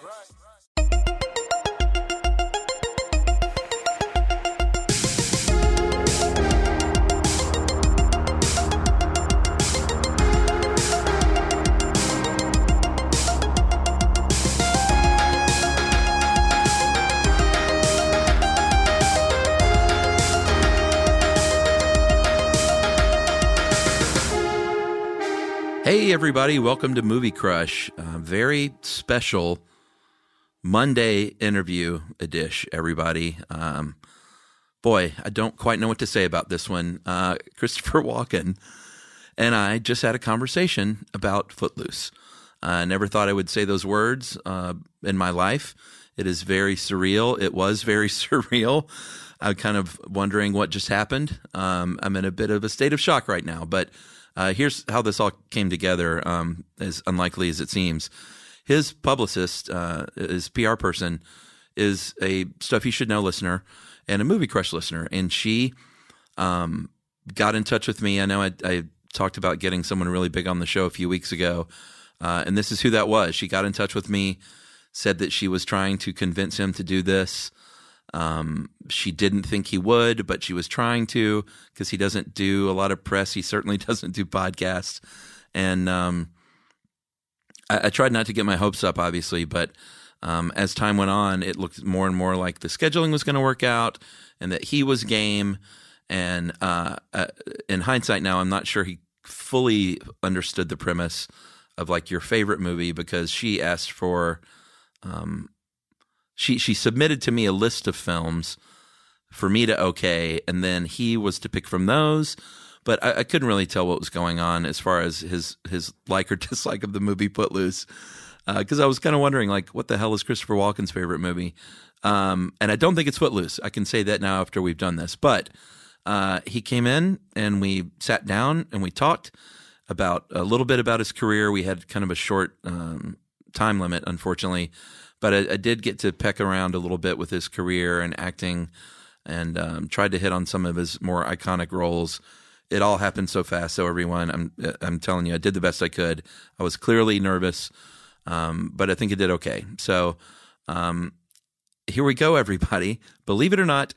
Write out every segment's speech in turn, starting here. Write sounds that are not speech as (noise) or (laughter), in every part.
right. Everybody, welcome to Movie Crush. Very special Monday interview edition, everybody. Um, boy, I don't quite know what to say about this one. Uh, Christopher (laughs) Walken and I just had a conversation about Footloose. I never thought I would say those words uh, in my life. It is very surreal. It was very (laughs) surreal. I'm kind of wondering what just happened. Um, I'm in a bit of a state of shock right now, but uh, here's how this all came together, um, as unlikely as it seems. His publicist, uh, his PR person, is a Stuff You Should Know listener and a Movie Crush listener. And she um, got in touch with me. I know I, I, talked about getting someone really big on the show a few weeks ago. Uh, and this is who that was. She got in touch with me, said that she was trying to convince him to do this. Um, she didn't think he would, but she was trying to because he doesn't do a lot of press. He certainly (laughs) doesn't do podcasts. And um, I, I, tried not to get my hopes up, obviously, but um, as time went on, it looked more and more like the scheduling was going to work out and that he was game. And uh, uh, in hindsight, now I'm not sure he fully understood the premise of like your favorite movie because she asked for um, she she submitted to me a list of films for me to okay, and then he was to pick from those. But I, I couldn't really tell what was going on as far as his his like or (laughs) dislike of the movie Footloose, because uh, I was kind of wondering like, what the hell is Christopher Walken's favorite movie? Um, and I don't think it's Footloose. I can say that now after we've done this. But uh, he came in and we sat down and we talked about a little bit about his career. We had kind of a short um, time limit, unfortunately but I, I, did get to peck around a little bit with his career and acting, and um, tried to hit on some of his more iconic roles. It all happened so fast. So everyone, I'm I'm telling you, I did the best I could. I was clearly nervous, um, but I think it did okay. So um, here we go, (laughs) everybody. Believe it or not,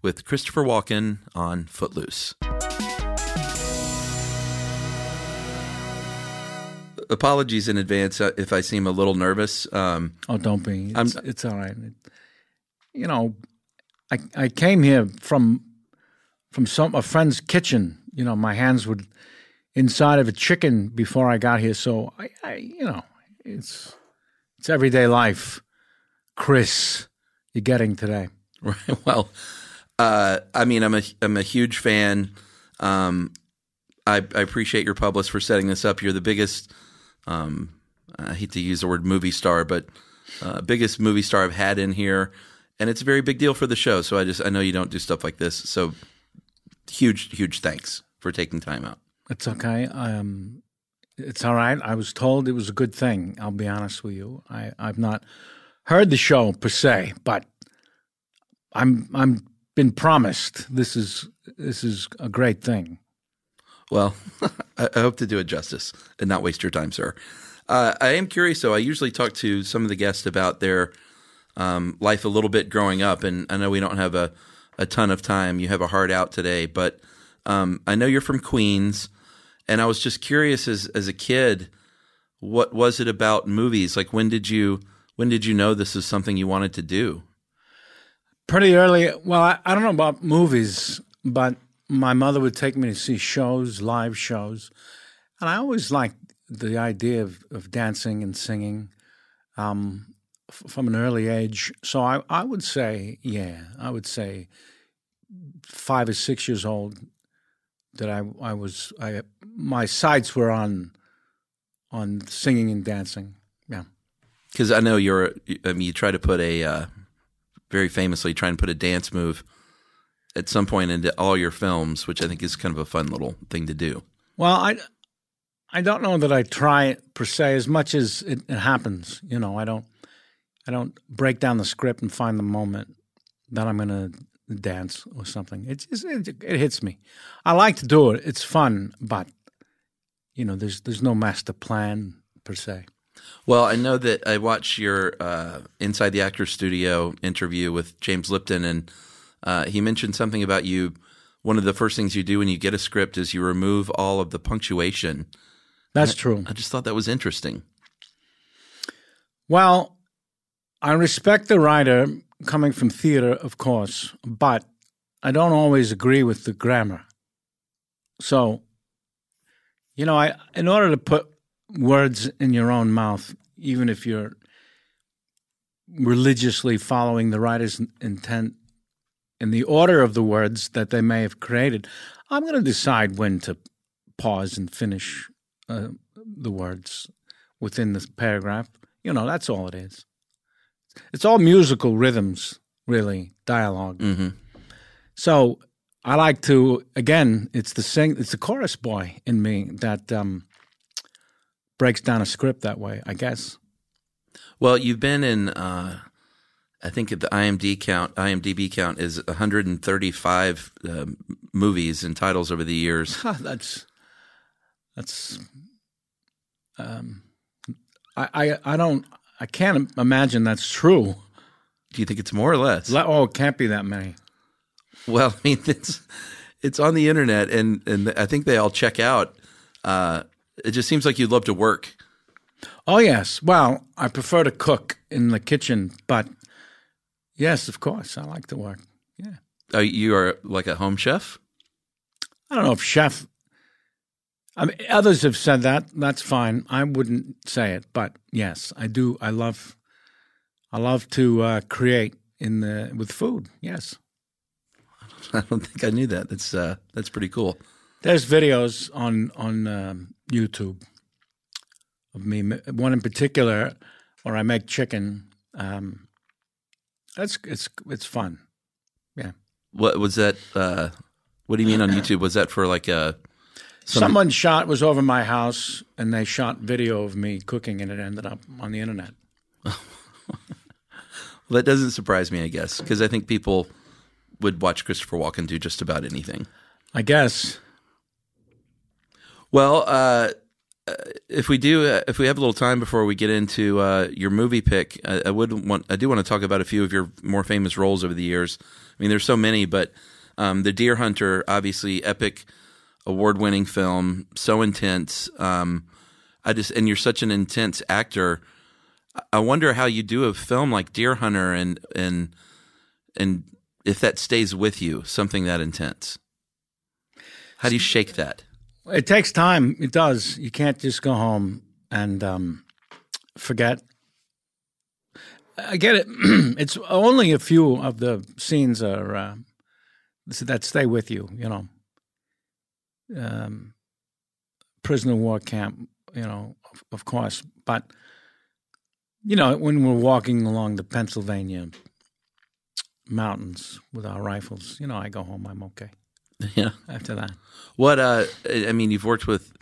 with Christopher Walken on Footloose. Apologies in advance uh, if I seem a little nervous. Um, oh, don't be. It's, it's all right. You know, I I came here from from some a friend's kitchen. You know, my hands would inside of a chicken before I got here. So I, I you know, it's it's everyday life. Chris, you're getting today. (laughs) Right. Well, uh, I mean, I'm a I'm a huge fan. Um, I, I appreciate your publicist for setting this up. You're the biggest. Um, I hate to use the word movie star, but uh, biggest movie star I've had in here, and it's a very big deal for the show. So I just I know you don't do stuff like this. So huge huge thanks for taking time out. It's okay. Um, it's all right. I was told it was a good thing. I'll be honest with you. I, I've not heard the show per se, but I'm I'm been promised this is this is a great thing. Well, (laughs) I, hope to do it justice and not waste your time, sir. Uh, I am curious, though. I usually talk to some of the guests about their um, life a little bit growing up, and I know we don't have a, a ton of time. You have a heart out today, but um, I know you're from Queens, and I was just curious as as a kid, what was it about movies? Like when did you when did you know this is something you wanted to do? Pretty early. Well, I, I don't know about movies, but my mother would take me to see shows, live shows, and I always liked the idea of, of dancing and singing um, f- from an early age. So I, I would say, yeah, I would say five or six years old that I I was I my sights were on on singing and dancing. Yeah, because I know you're. I mean, you try to put a uh, very famously try and put a dance move at some point into all your films, which I think is kind of a fun little thing to do. Well, I I don't know that I try it per se as much as it, it happens. You know, I don't I don't break down the script and find the moment that I'm going to dance or something. It just it, it hits me. I like to do it. It's fun, but you know, there's there's no master plan per se. Well, I know that I watched your uh, Inside the Actors Studio interview with James Lipton, and uh, he mentioned something about you. One of the first things you do when you get a script is you remove all of the punctuation. That's I, true. I just thought that was interesting. Well, I respect the writer coming from theater, of course, but I don't always agree with the grammar. So, you know, I in order to put words in your own mouth, even if you're religiously following the writer's intent in the order of the words that they may have created, I'm going to decide when to pause and finish uh, the words within this paragraph. You know, that's all it is. It's all musical rhythms, really, dialog Mm-hmm. So I like to again. It's the sing. It's the chorus boy in me that um, breaks down a script that way. I guess. Well, you've been in. Uh, I think the IMDb count, IMDb count is 135 uh, movies and titles over the years. that's that's. Um, I, I I don't I can't imagine that's true. Do you think it's more or less? Oh, it can't be that many. Well, (laughs) I mean, it's it's on the internet, and and I think they all check out. Uh, it just seems like you'd love to work. Oh yes. Well, I prefer to cook in the kitchen, but yes, of course, I like to work. Yeah. Oh, you are like a home chef. I don't know if chef. I mean, others have said that. That's fine. I wouldn't say it, but yes, I do. I love. I love to uh, create in the with food. Yes. (laughs) I don't think I knew that. That's uh, that's pretty cool. There's videos on on um, YouTube of me. One in particular, where I make chicken. Um, that's it's it's fun. Yeah. What was that? Uh, what do you mean on (clears throat) YouTube? Was that for like a some- someone shot was over my house and they shot video of me cooking and it ended up on the internet. (laughs) Well, that doesn't surprise me, I guess, because I think people would watch Christopher Walken do just about anything. I guess. Well, uh, uh, if we do, if we have a little time before we get into uh, your movie pick, I, I would want, I do want to talk about a few of your more famous roles over the years. I mean, there's so many, but um, the Deer Hunter, obviously, epic, award-winning film, so intense. Um, I just, and you're such an intense actor. I wonder how you do a film like Deer Hunter, and and and if that stays with you, something that intense. How do you shake that? It takes time. It does. You can't just go home and um, forget. I get it. (clears throat) it's only a few of the scenes are uh, that stay with you. You know, um, prisoner of war camp. You know, of, of course, but you know when we're walking along the Pennsylvania mountains with our rifles, you know, I go home. I'm okay. (laughs) Yeah. After that, What uh I mean, you've worked with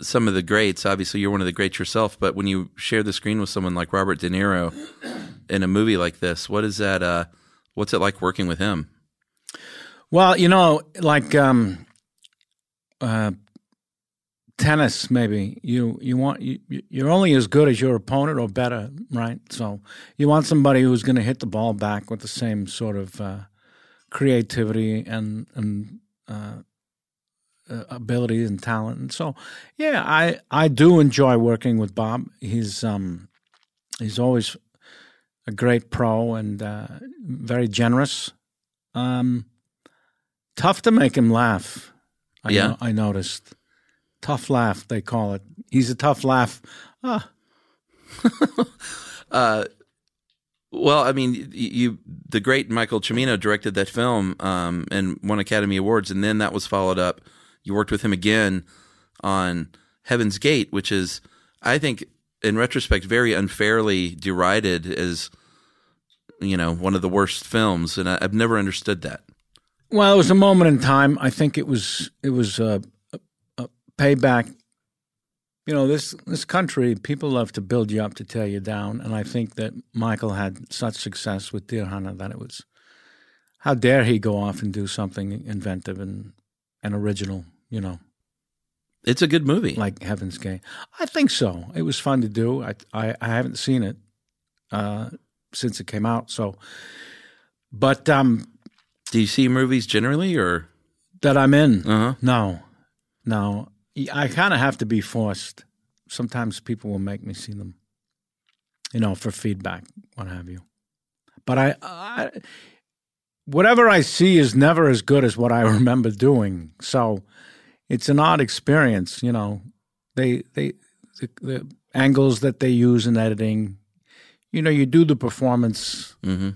some of the greats. Obviously, you're one of the greats yourself, but when you share the screen with someone like Robert De Niro in a movie like this, what is that uh what's it like working with him? Well, you know, like um, uh, tennis, maybe you you want you, you're only as good as your opponent or better, right? So you want somebody who's going to hit the ball back with the same sort of uh, creativity and and uh, uh, ability and talent. And so, yeah, I I do enjoy working with Bob. He's um he's always a great pro and uh, very generous. Um, tough to make him laugh. I Yeah. no- I noticed. Tough laugh, they call it. He's a tough laugh. Ah, (laughs) Well, I mean, you the great Michael Cimino directed that film um, and won Academy Awards, and then that was followed up. You worked with him again on Heaven's Gate, which is, I think, in retrospect, very unfairly derided as, you know, one of the worst films, and I, I've never understood that. Well, it was a moment in time. I think it was it was a, a, a payback. You know, this this country, people love to build you up to tear you down, and I think that Michael had such success with Deer Hunter that it was. How dare he go off and do something inventive and and original? You know, It's a good movie. like Heaven's Gate. I think so. It was fun to do. I I, I haven't seen it uh, since it came out. So, but um, Do you see movies generally, or that I'm in. uh huh? No, no. I kind of have to be forced. Sometimes people will make me see them, you know, for feedback, what have you. But I, I whatever I see is never as good as what I (laughs) remember doing. So it's an odd experience, you know. They, they, the, the angles that they use in editing, you know, you do the performance Mm-hmm.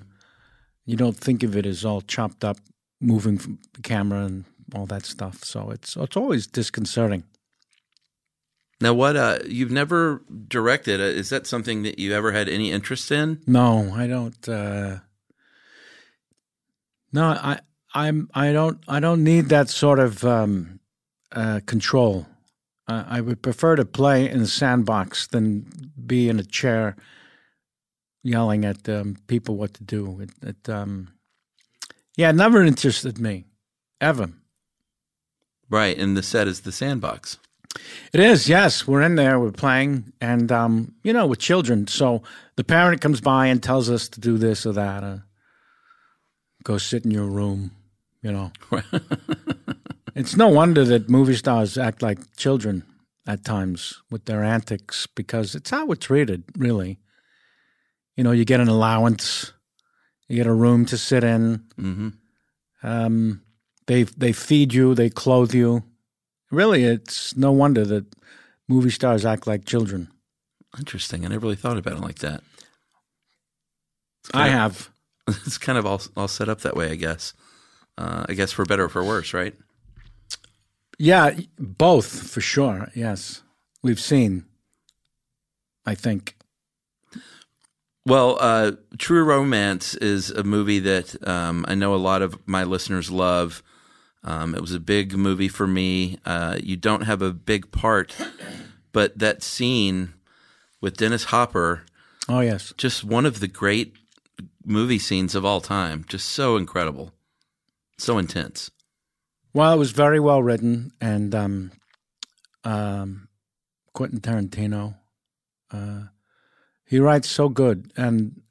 you don't think of it as all chopped up, moving from the camera and all that stuff. So it's it's always disconcerting. Now, what uh, you've never directed? Uh, is that something that you ever had any interest in? No, I don't. Uh, no, I I'm I don't I don't need that sort of um, uh, control. Uh, I would prefer to play in a sandbox than be in a chair yelling at um, people what to do. It, it um, yeah, it never interested me ever. Right, and the set is the sandbox. It is, yes. We're in there, we're playing, and um, you know, with children. So the parent comes by and tells us to do this or that. Uh, go sit in your room, you know. (laughs) it's no wonder that movie stars act like children at times with their antics because it's how we're treated, really. You know, you get an allowance, you get a room to sit in. hmm Um, they they feed you, they clothe you. Really, it's no wonder that movie stars act like children. Interesting. I never really thought about it like that. I of- have. (laughs) It's kind of all all set up that way, I guess. Uh, I guess for better or for worse, right? Yeah, both for sure. Yes, we've seen. I think. Well, uh, True Romance is a movie that um, I know a lot of my listeners love. Um, it was a big movie for me. Uh, you don't have a big part, but that scene with Dennis Hopper, Oh yes, just one of the great movie scenes of all time. Just so incredible, so intense. well, it was very well written, and um, um, Quentin Tarantino, uh, he writes so good, and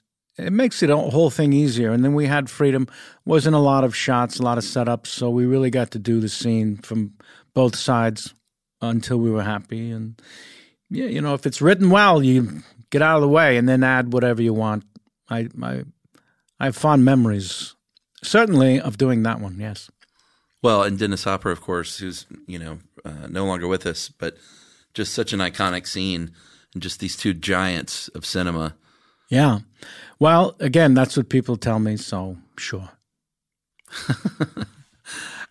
it makes it a whole thing easier. And then we had freedom. wasn't a lot of shots, a lot of setups, so we really got to do the scene from both sides until we were happy. And yeah, you know, if it's written well, you get out of the way and then add whatever you want. I I I have fond memories, certainly, of doing that one. Yes. Well, and Dennis Hopper, of course, who's you know uh, no longer with us, but just such an iconic scene, and just these two giants of cinema. Yeah. Well, again, that's what people tell me. So sure. (laughs)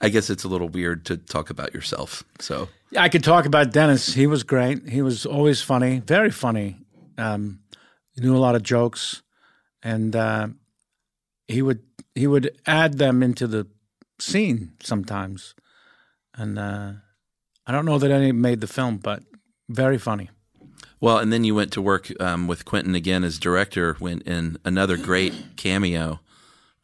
I guess it's a little weird to talk about yourself. So I could talk about Dennis. He was great. He was always funny, very funny. Um, knew a lot of jokes, and uh, he would he would add them into the scene sometimes. And uh, I don't know that any made the film, but very funny. Well, and then you went to work um, with Quentin again as director. Went in another great cameo.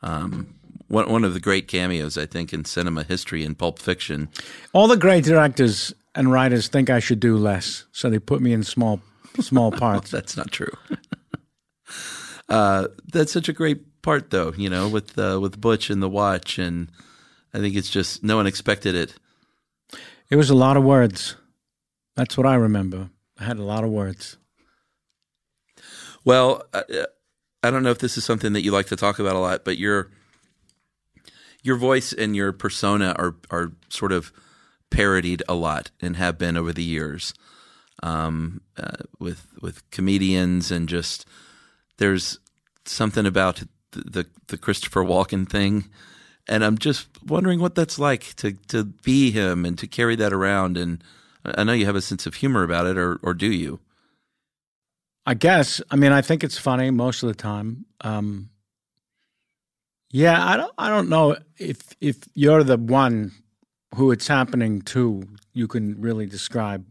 Um, one one of the great cameos, I think, in cinema history in Pulp Fiction. All the great directors and writers think I should do less, so they put me in small small (laughs) parts. That's not true. (laughs) uh, that's such a great part, though. You know, with uh, with Butch and the watch, and I think it's just no one expected it. It was a lot of words. That's what I remember. I had a lot of words. Well, uh, I don't know if this is something that you like to talk about a lot, but your your voice and your persona are are sort of parodied a lot and have been over the years um, uh, with with comedians and just there's something about the, the the Christopher Walken thing, and I'm just wondering what that's like to to be him and to carry that around. And I know you have a sense of humor about it, or or do you? I guess. I mean, I think it's funny most of the time. Um, yeah, I don't. I don't know if if you're the one who it's happening to, you can really describe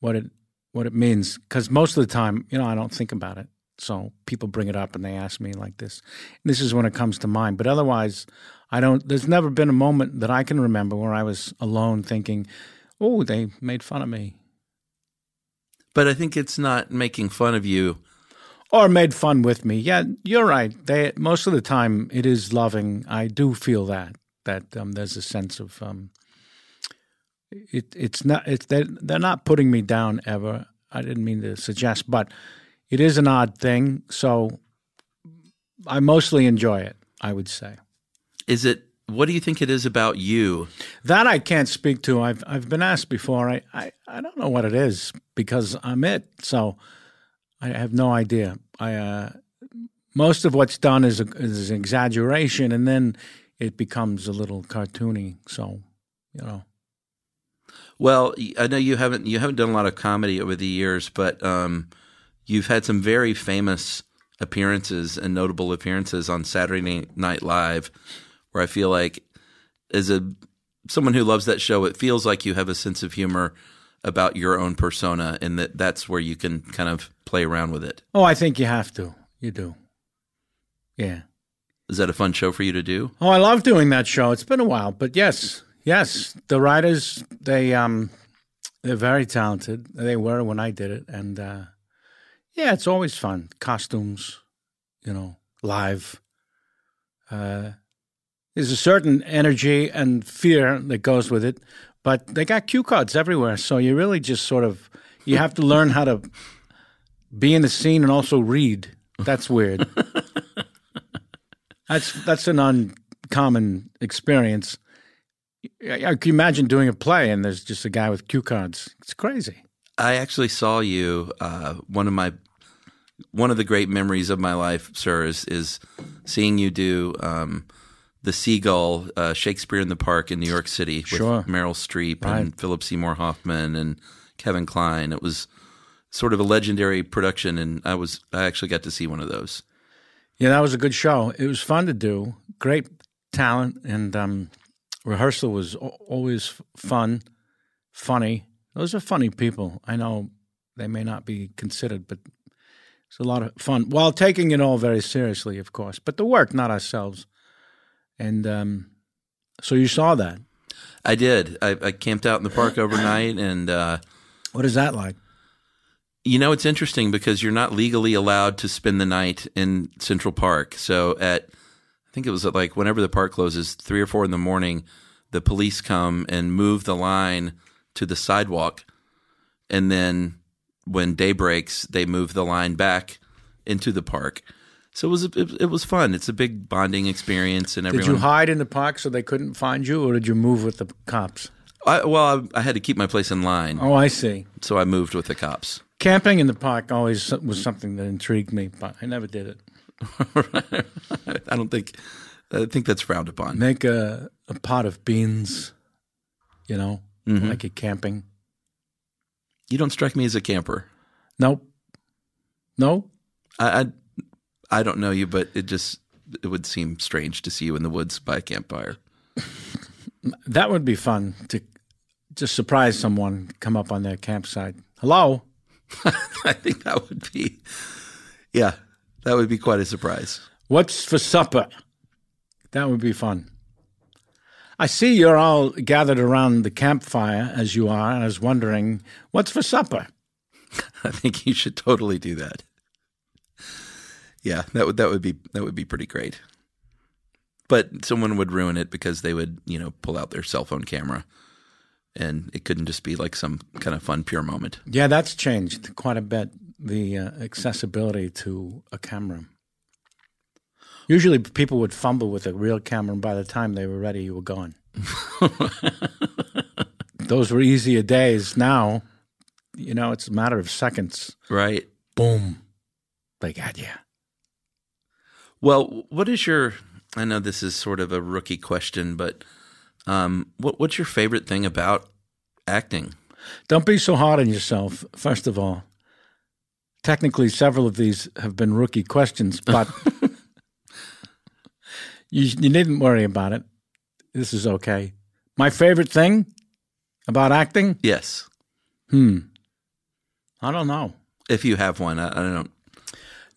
what it what it means. Because most of the time, you know, I don't think about it. So people bring it up and they ask me like this. And this is when it comes to mind. But otherwise, I don't. There's never been a moment that I can remember where I was alone thinking, "Oh, they made fun of me." But I think it's not making fun of you or made fun with me. Yeah, you're right. They most of the time it is loving. I do feel that that um, there's a sense of um, it. It's not. It's they they're not putting me down ever. I didn't mean to suggest, but it is an odd thing. So I mostly enjoy it. I would say. Is it? What do you think it is about you? That I can't speak to. I've I've been asked before. I I, I don't know what it is because I'm it. So I have no idea. I uh, most of what's done is, a, is an exaggeration, and then it becomes a little cartoony. So, you know. Well, I know you haven't you haven't done a lot of comedy over the years, but um, you've had some very famous appearances and notable appearances on Saturday Night Live, where I feel like, as a someone who loves that show, it feels like you have a sense of humor about your own persona, and that that's where you can kind of play around with it. Oh, I think you have to. You do. Yeah. Is that a fun show for you to do? Oh, I love doing that show. It's been a while, but yes, yes, the writers they um they're very talented. They were when I did it, and uh, yeah, it's always fun. Costumes, you know, live. Uh, there's a certain energy and fear that goes with it, but they got cue cards everywhere, so you really just sort of you have to learn how to be in the scene and also read. That's weird. (laughs) that's that's an uncommon experience. I can imagine doing a play and there's just a guy with cue cards. It's crazy. I actually saw you. Uh, one of my one of the great memories of my life, sir, is is seeing you do um, the Seagull uh, Shakespeare in the Park in New York City with Sure. Meryl Streep Right. and Philip Seymour Hoffman and Kevin Kline. It was sort of a legendary production, and I was I actually got to see one of those. Yeah, that was a good show. It was fun to do. Great talent and um, rehearsal was always fun, funny. Those are funny people. I know they may not be considered, but it's a lot of fun while taking it all very seriously, of course. But the work, not ourselves. And um, so you saw that. I did. I, I camped out in the park overnight, and uh, What is that like? You know, it's interesting because you're not legally allowed to spend the night in Central Park. So at, I think it was at like whenever the park closes, three or four in the morning, the police come and move the line to the sidewalk. And then when day breaks, they move the line back into the park. So it was it, it was fun. It's a big bonding experience, and Did everyone. you hide in the park so they couldn't find you, or did you move with the cops? I, well, I, I had to keep my place in line, Oh, I see. so I moved with the cops. Camping in the park always was something that intrigued me, but I never did it. (laughs) I don't think I think that's frowned upon. Make a, a pot of beans, you know, Mhm. like you're camping. You don't strike me as a camper. Nope. No? I, I I don't know you, but it just it would seem strange to see you in the woods by a campfire. That would be fun to just surprise someone, come up on their campsite. Hello? (laughs) I think that would be, yeah, that would be quite a surprise. What's for supper? That would be fun. I see you're all gathered around the campfire as you are. and I was wondering, what's for supper? (laughs) I think you should totally do that. Yeah, that would that would be that would be pretty great. But someone would ruin it because they would, you know, pull out their cell phone camera, and it couldn't just be like some kind of fun, pure moment. Yeah, that's changed quite a bit. The uh, accessibility to a camera. Usually, people would fumble with a real camera, and by the time they were ready, you were gone. (laughs) Those were easier days. Now, you know, it's a matter of seconds. Right. Boom, they got you. Well, what is your? I know this is sort of a rookie question, but um, what what's your favorite thing about acting? Don't be so hard on yourself. First of all, technically, several of these have been rookie questions, but (laughs) you, you needn't worry about it. This is okay. My favorite thing about acting? Yes, Hmm. I don't know. if you have one, I, I don't.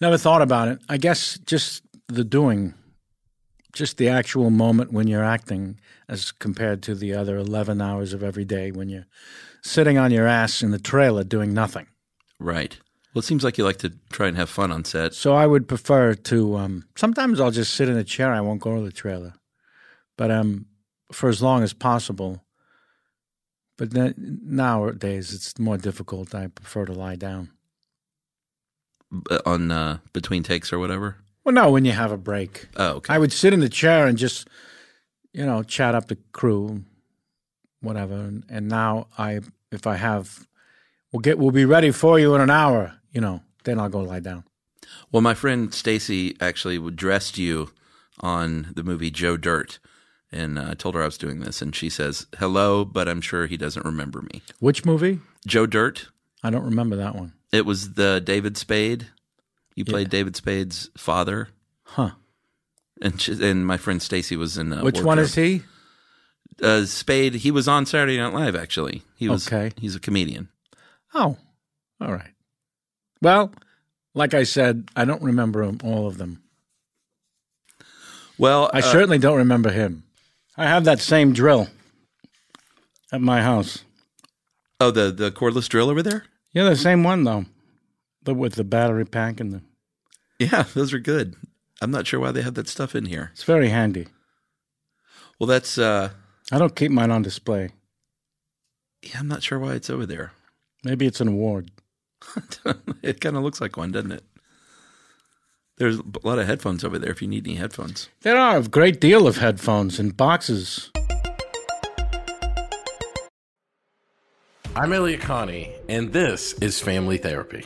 Never thought about it. I guess just the doing, just the actual moment when you're acting, as compared to the other 11 hours of every day when you're sitting on your ass in the trailer doing nothing. Right. Well, it seems like you like to try and have fun on set. So I would prefer to. Um, sometimes I'll just sit in a chair. I won't go to the trailer, but um, for as long as possible. But then, nowadays it's more difficult. I prefer to lie down. on uh, between takes or whatever. Well, no, when you have a break, Oh, okay. I would sit in the chair and just, you know, chat up the crew, whatever. And, and now I, if I have, we'll get, we'll be ready for you in an hour. You know, then I'll go lie down. Well, my friend Stacy actually dressed you on the movie Joe Dirt, and uh, I told her I was doing this, and she says hello, but I'm sure he doesn't remember me. Which movie? Joe Dirt. I don't remember that one. It was the David Spade. You played David Spade's father, Huh? and she, and my friend Stacy was in. Uh, Which one is he? Uh, Spade. He was on Saturday Night Live. Actually, he was. Okay. He's a comedian. Oh, all right. Well, like I said, I don't remember 'em- all of them. Well, I uh, certainly don't remember him. I have that same drill at my house. Oh, the the cordless drill over there. Yeah, the same one though, the with the battery pack and the. Yeah, those are good. I'm not sure why they have that stuff in here. It's very handy. Well, that's. uh I don't keep mine on display. Yeah, I'm not sure why it's over there. Maybe it's an award. (laughs) it kind of looks like one, doesn't it? There's a lot of headphones over there if you need any headphones. There are a great deal of headphones in boxes. I'm Elliott Connie, and this is Family Therapy.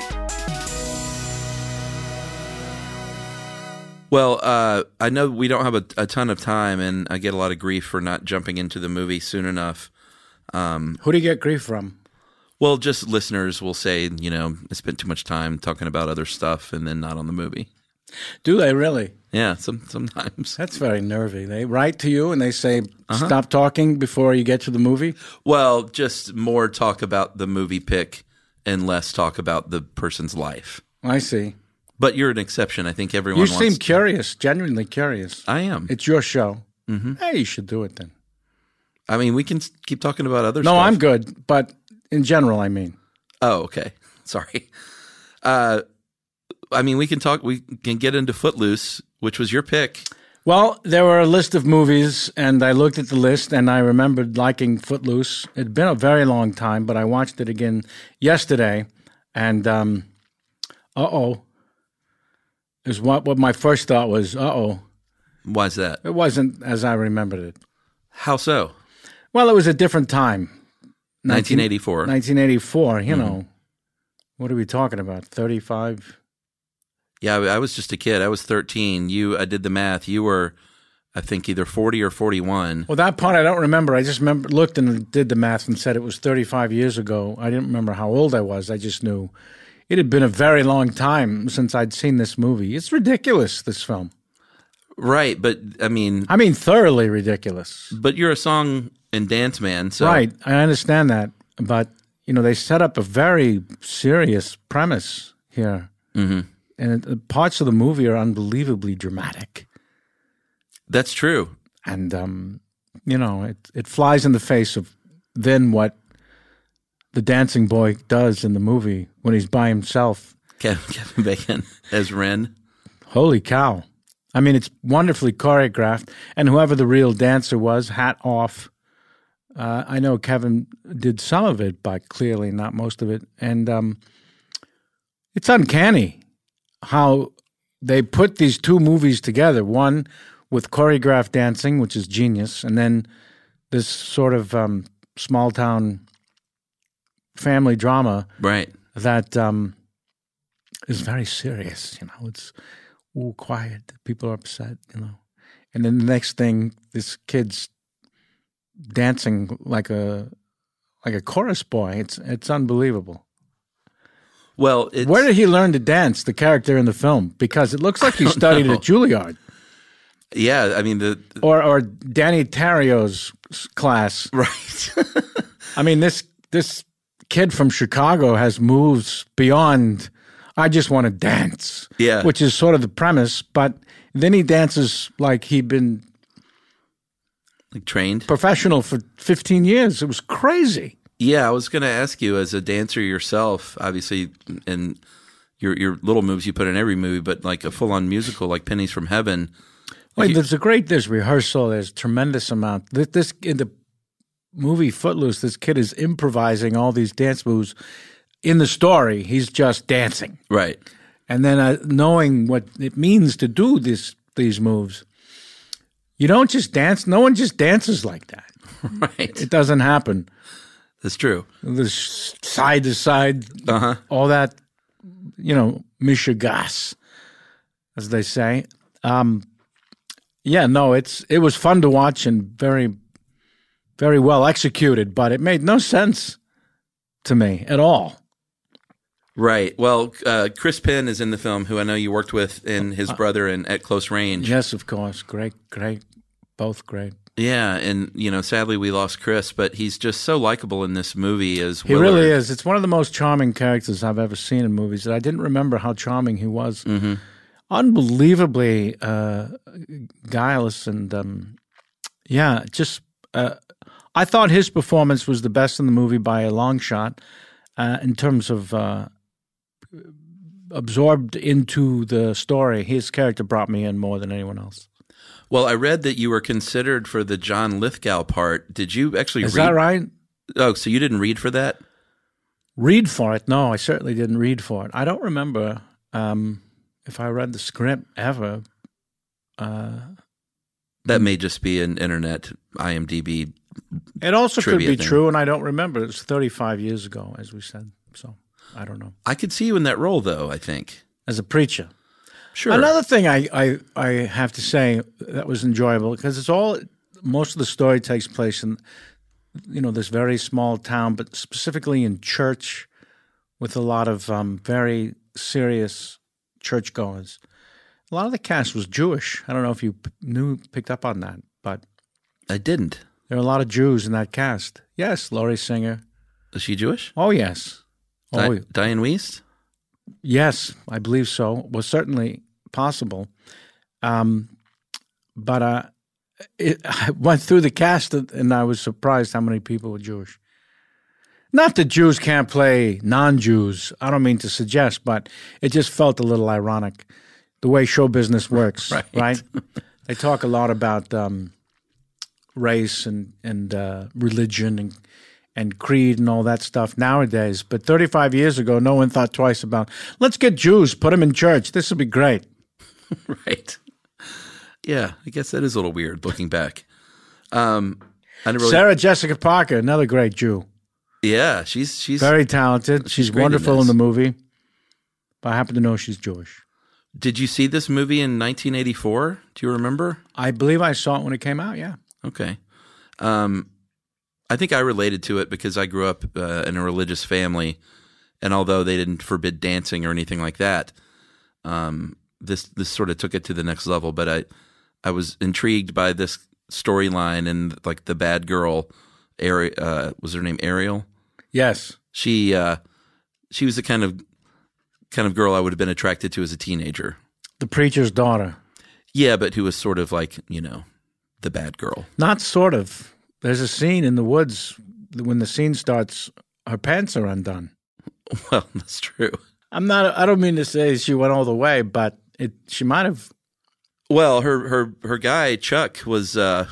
Well, uh, I know we don't have a, a, ton of time, and I get a lot of grief for not jumping into the movie soon enough. Um, Who do you get grief from? Well, just listeners will say, you know, I spent too much time talking about other stuff and then not on the movie. Do they really? Yeah, some, sometimes. That's very nervy. They write to you and they say, uh-huh. stop talking before you get to the movie? Well, just more talk about the movie pick and less talk about the person's life. I see. But you're an exception. I think everyone. You seem curious, genuinely curious. I am. It's your show. Mm-hmm. Hey, you should do it then. I mean, we can keep talking about other. No, stuff. I'm good, but in general, I mean. Oh, okay. (laughs) Sorry. Uh, I mean, we can talk. We can get into Footloose, which was your pick. Well, there were a list of movies, and I looked at the list, and I remembered liking Footloose. It'd been a very long time, but I watched it again yesterday, and um, uh oh, is what what my first thought was. Uh oh. Why's that? It wasn't as I remembered it. How so? Well, it was a different time. 1984. 1984. You mm-hmm. know, what are we talking about? 35. Yeah, I was just a kid. I was 13. You, I did the math. You were, I think, either 40 or 41. Well, that part I don't remember. I just remember looked and did the math and said it was 35 years ago. I didn't remember how old I was. I just knew it had been a very long time since I'd seen this movie. It's ridiculous, this film. Right, but I mean, I mean, thoroughly ridiculous. But you're a song and dance man, so right. I understand that, but you know, they set up a very serious premise here, mm-hmm. and it, parts of the movie are unbelievably dramatic. That's true, and um, you know, it it flies in the face of then what the dancing boy does in the movie when he's by himself. (laughs) Kevin Bacon as Ren. Holy cow. I mean, it's wonderfully choreographed. And whoever the real dancer was, hat off. Uh, I know Kevin did some of it, but clearly not most of it. And um, it's uncanny how they put these two movies together one with choreographed dancing, which is genius, and then this sort of um, small town family drama, right? That um, is very serious. You know, it's all quiet. People are upset. You know, and then the next thing, this kid's dancing like a like a chorus boy. It's it's unbelievable. Well, where did he learn to dance? The character in the film, because it looks like he studied know. at Juilliard. Yeah, I mean the, the or or Deney Terrio's class, right? (laughs) I mean this this kid from Chicago has moves beyond. I just want to dance. Yeah. Which is sort of the premise, but then he dances like he'd been like trained professional for 15 years. It was crazy. Yeah, I was going to ask you as a dancer yourself, obviously, and your your little moves you put in every movie, but like a full on musical like Pennies from Heaven. Wait, there's a great there's rehearsal. There's tremendous amount. This, this in the movie Footloose, this kid is improvising all these dance moves. In the story, he's just dancing, right? And then uh, knowing what it means to do this these moves, you don't just dance. No one just dances like that. (laughs) Right. It doesn't happen. That's true. The side to side, uh-huh. all that, you know, mishigas, as they say. Um, yeah, no, it's it was fun to watch and very, very well executed, but it made no sense to me at all. Right. Well, uh, Chris Penn is in the film, who I know you worked with, and his brother and At Close Range. Yes, of course. Great, great, both great. Yeah, and you know, sadly we lost Chris, but he's just so likable in this movie as he really is. It's one of the most charming characters I've ever seen in movies. That I didn't remember how charming he was. Mm-hmm. Unbelievably uh, guileless and um, yeah, just. Uh, I thought his performance was the best in the movie by a long shot, uh, in terms of uh, absorbed into the story. His character brought me in more than anyone else. Well, I read that you were considered for the John Lithgow part. Did you actually Is read? that right? Oh, so you didn't read for that? Read for it? No, I certainly didn't read for it. I don't remember um, if I read the script ever. Uh, That may just be an internet IMDb. It also could be thing. true, and I don't remember. It was 35 years ago, as we said. So I don't know. I could see you in that role, though. I think As a preacher. Sure. Another thing I, I, I have to say that was enjoyable because it's all most of the story takes place in you know this very small town, but specifically in church with a lot of um, very serious churchgoers. A lot of the cast was Jewish. I don't know if you p- knew picked up on that, but I didn't. There are a lot of Jews in that cast. Yes, Lori Singer. Is she Jewish? Oh yes. Di- Oh Dianne Wiest. Yes, I believe so. Was certainly possible. Um, but uh, it, (laughs) I went through the cast and I was surprised how many people were Jewish. Not that Jews can't play non-Jews. I don't mean to suggest, but it just felt a little ironic the way show business works. (laughs) Right. right? they talk a lot about um, race and and uh, religion and and creed and all that stuff nowadays. But 35 years ago, no one thought twice about let's get Jews, put them in church. This will be great. (laughs) right. Yeah, I guess that is a little weird looking back. Um, really, Sarah Jessica Parker, another great Jew, Yeah, she's she's very talented. She's, in wonderful in, this. the movie. But I happen to know she's Jewish. Did you see this movie in 1984? Do you remember? I believe I saw it when it came out. Yeah. Okay. Um, I think I related to it because I grew up uh, in a religious family, and although they didn't forbid dancing or anything like that, um, this this sort of took it to the next level. But I I was intrigued by this storyline and like the bad girl, Ari- uh, was her name Ariel? Yes. She uh, she was the kind of kind of girl I would have been attracted to as a teenager. The preacher's daughter. Yeah, but who was sort of like you know the bad girl. Not sort of. There's a scene in the woods when the scene starts. Her pants are undone. (laughs) Well, that's true. I'm not. I don't mean to say she went all the way, but it. She might have. Well, her her her guy Chuck was uh,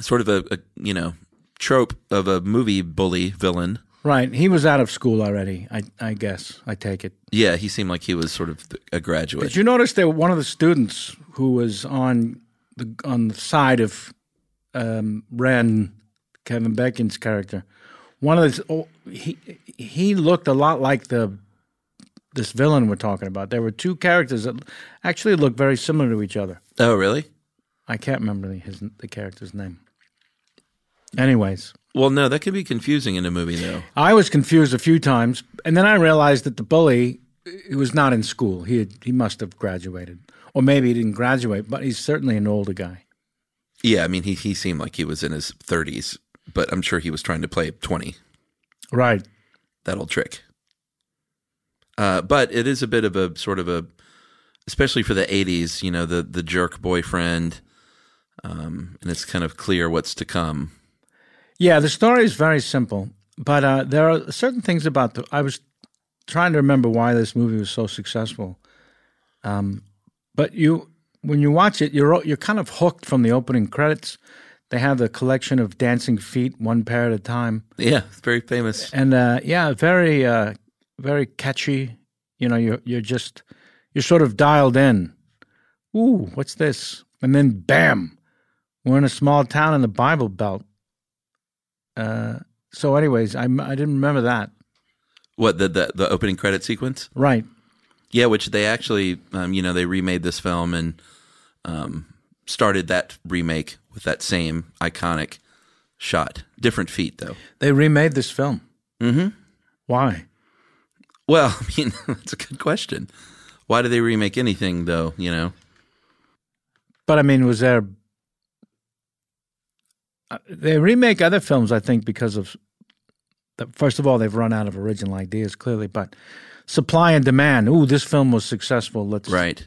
sort of a, a you know trope of a movie bully villain. Right. He was out of school already. I. I guess. I take it. Yeah, he seemed like he was sort of a graduate. Did you notice that one of the students who was on the on the side of um, Ren, Kevin Bacon's character, one of his, oh, he he looked a lot like the this villain we're talking about. There were two characters that actually looked very similar to each other. Oh, really? I can't remember the, his the character's name. Anyways, Well, no, that could be confusing in a movie, though. I was confused a few times, and then I realized that the bully he was not in school. He had, he must have graduated, or maybe he didn't graduate, but he's certainly an older guy. Yeah, I mean, he he seemed like he was in his thirties, but I'm sure he was trying to play twenty. Right. That old trick. Uh, but it is a bit of a sort of a, especially for the '80s. You know, the the jerk boyfriend, um, and it's kind of clear what's to come. Yeah, the story is very simple, but uh, there are certain things about the. I was trying to remember why this movie was so successful. Um, but you, when you watch it, you're you're kind of hooked from the opening credits. They have the collection of dancing feet, one pair at a time. Yeah, it's very famous. And uh, yeah, very uh, very catchy. You know, you're you're just you're sort of dialed in. Ooh, what's this? And then bam, we're in a small town in the Bible Belt. Uh, so, anyways, I I didn't remember that. What the the, the opening credit sequence? Right. Yeah, which they actually, um, you know, they remade this film and um, started that remake with that same iconic shot. Different feet, though. They remade this film. Mm-hmm. Why? Well, (laughs) I mean, that's a good question. Why do they remake anything, though? You know. But I mean, was there? Uh, they remake other films, I think, because of. First of all, they've run out of original ideas, clearly, but supply and demand. Ooh, this film was successful. Let's right.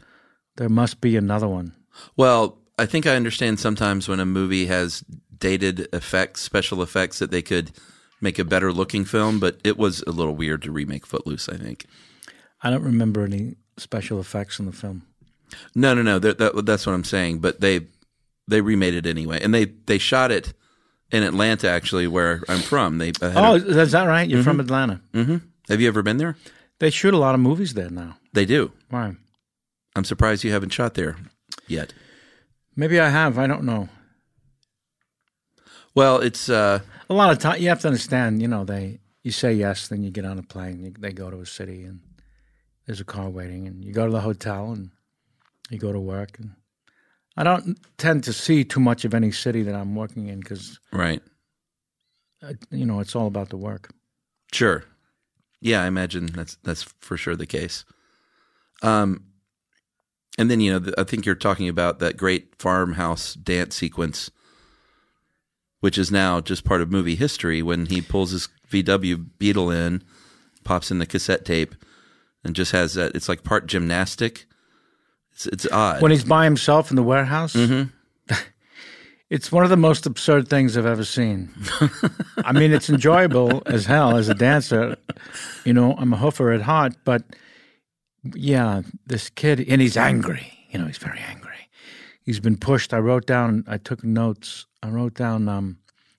There must be another one. Well, I think I understand sometimes when a movie has dated effects, special effects, that they could make a better looking film, but it was a little weird to remake Footloose. I think. I don't remember any special effects in the film. No, no, no. That, that's what I'm saying. But they they remade it anyway, and they they shot it in Atlanta, actually, where I'm from. They oh, a, is that right? You're mm-hmm. from Atlanta. Mm-hmm. Have you ever been there? They shoot a lot of movies there now. They do. Why? I'm surprised you haven't shot there yet. Maybe I have. I don't know. Well, it's uh, a lot of time. You have to understand. You know, they you say yes, then you get on a plane. You, they go to a city, and there's a car waiting, and you go to the hotel, and you go to work. And I don't tend to see too much of any city that I'm working in because, right, uh, you know, it's all about the work. Sure. Yeah, I imagine that's that's for sure the case. Um, and then you know, I think you're talking about that great farmhouse dance sequence, which is now just part of movie history. When he pulls his VW Beetle in, pops in the cassette tape, and just has that. It's like part gymnastic. It's it's odd when he's by himself in the warehouse. Mm-hmm. (laughs) It's one of the most absurd things I've ever seen. (laughs) I mean, it's enjoyable as hell as a dancer. You know, I'm a hoofer at heart, but yeah, this kid, and he's angry. You know, he's very angry. He's been pushed. I wrote down, I took notes. I wrote down, um,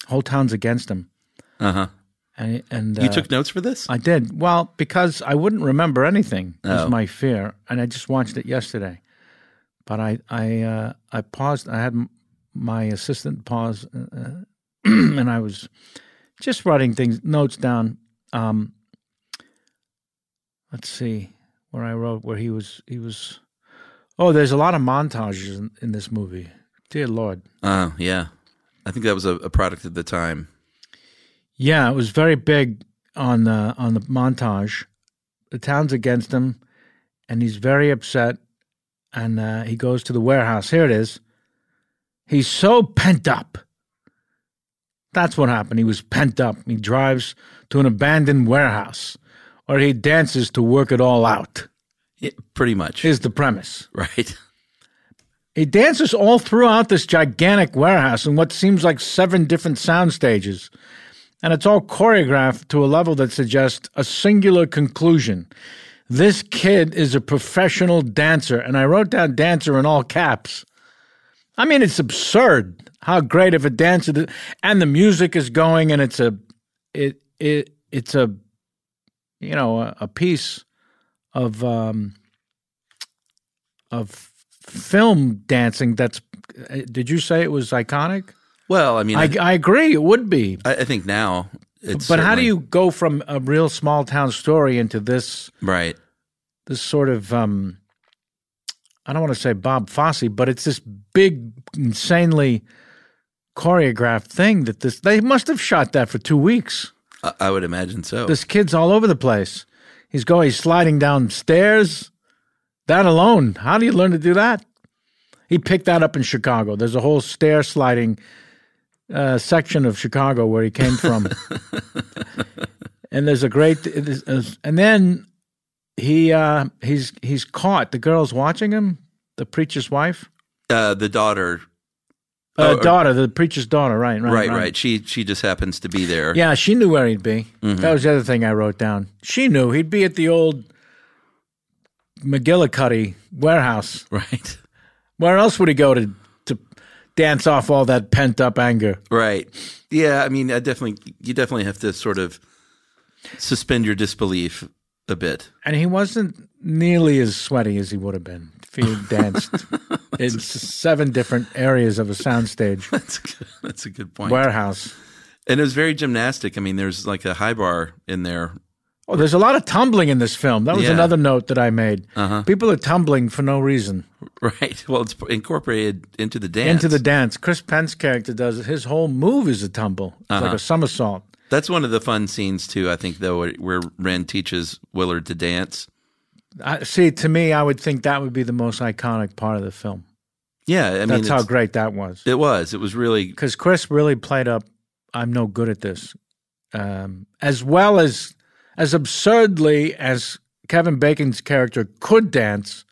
whole town's against him. Uh And, and you uh, took notes for this? I did. Well, because I wouldn't remember anything. Oh. Was my fear, and I just watched it yesterday. But I, I, uh, I paused. I had my assistant pause, uh, (clears throat) and I was just writing things, notes down. Um, let's see where I wrote where he was. He was. Oh, there's a lot of montages in, in this movie. Dear Lord. Oh yeah, I think that was a, a, product of the time. Yeah, it was very big on the on the montage. The town's against him, and he's very upset. And uh, he goes to the warehouse. Here it is. He's so pent up. That's what happened. He was pent up. He drives to an abandoned warehouse, or he dances to work it all out. Yeah, pretty much. Is the premise. Right. He dances all throughout this gigantic warehouse in what seems like seven different sound stages. And it's all choreographed to a level that suggests a singular conclusion. This kid is a professional dancer. And I wrote down dancer in all caps. I mean, it's absurd how great of a dancer, and the music is going, and it's a, it it it's a, you know, a, a piece of um, of film dancing. That's. Did you say it was iconic? Well, I mean, I, I, I agree. It would be. I, I think now it's. But how do you go from a real small town story into this? Right. This sort of um, I don't want to say Bob Fosse, but it's this big, insanely choreographed thing that this they must have shot that for two weeks. I, I would imagine so. This kid's all over the place. He's going, he's sliding down stairs. That alone, how do you learn to do that? He picked that up in Chicago. There's a whole stair sliding uh, section of Chicago where he came from, (laughs) and there's a great, and then he uh, he's he's caught. The girl's watching him. The preacher's wife, Uh, the daughter, uh, Oh, uh, daughter, the preacher's daughter. Right, right, right, right, She she just happens to be there. Yeah, she knew where he'd be. Mhm. That was the other thing I wrote down. She knew he'd be at the old McGillicuddy warehouse. Right. Where else would he go to dance off all that pent up anger? Right. Yeah. I mean, I definitely you definitely have to sort of suspend your disbelief a bit. And he wasn't nearly as sweaty as he would have been if he had (laughs) danced in seven different areas of a soundstage. (laughs) That's a good, that's a good point. Warehouse. And it was very gymnastic. I mean, there's like a high bar in there. Oh, there's a lot of tumbling in this film. That was Yeah. another note that I made. Uh-huh. People are tumbling for no reason. (laughs) Right. Well, it's incorporated into the dance. Into the dance. Chris Penn's character does it. His whole move is a tumble. It's like Uh-huh. a somersault. That's one of the fun scenes too. I think though, where- where Ren teaches Willard to dance. I, see, to me, I would think that would be the most iconic part of the film. Yeah, I mean, That's how great that was. It was. It was really Because Chris really played up, I'm no good at this. Um, as well as, as absurdly as Kevin Bacon's character could dance,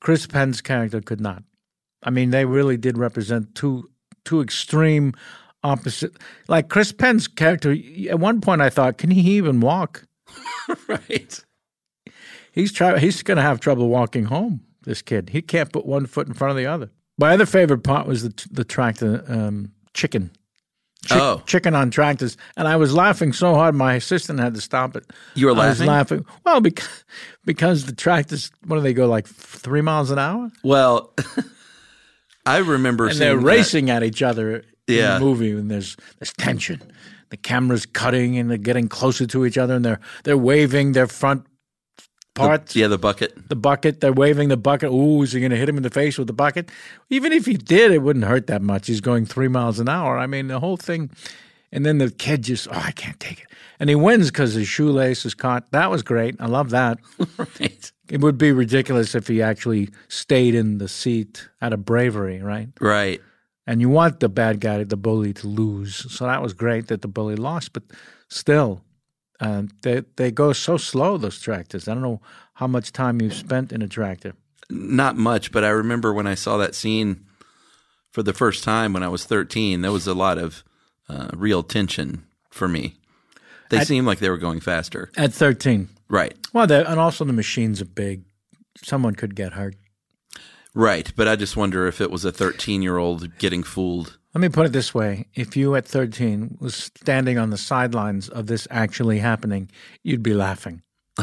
Chris Penn's character could not. I mean, they really did represent two two extreme opposite. Like Chris Penn's character, at one point I thought, can he even walk? (laughs) right. He's try he's going to have trouble walking home. This kid, he can't put one foot in front of the other. My other favorite part was the the tractor um, chicken. Chick- Oh. chicken on tractors, and I was laughing so hard my assistant had to stop it. You were laughing. I was laughing? Well, because (laughs) because the tractors, what do they go like three miles an hour? well. (laughs) I remember and seeing they're that- racing at each other Yeah. in the movie, and there's there's tension. The camera's cutting, and they're getting closer to each other, and they're they're waving their front parts. yeah, the bucket. the bucket. They're waving the bucket. Ooh, is he going to hit him in the face with the bucket? Even if he did, it wouldn't hurt that much. He's going three miles an hour. I mean, the whole thing. And then the kid just, oh, I can't take it. And he wins because his shoelace is caught. That was great. I love that. (laughs) right. It would be ridiculous if he actually stayed in the seat out of bravery, right? Right. And you want the bad guy, the bully, to lose. So that was great that the bully lost, but still, uh, they they go so slow. Those tractors. I don't know how much time you've spent in a tractor. Not much, but I remember when I saw that scene for the first time when I was 13, there was a lot of uh, real tension for me. They At- seemed like they were going faster. At thirteen, Right. well, and also the machines are big. Someone could get hurt. Right. But I just wonder if it was a 13 year old getting fooled. Let me put it this way: If you at thirteen was standing on the sidelines of this actually happening, you'd be laughing. (laughs)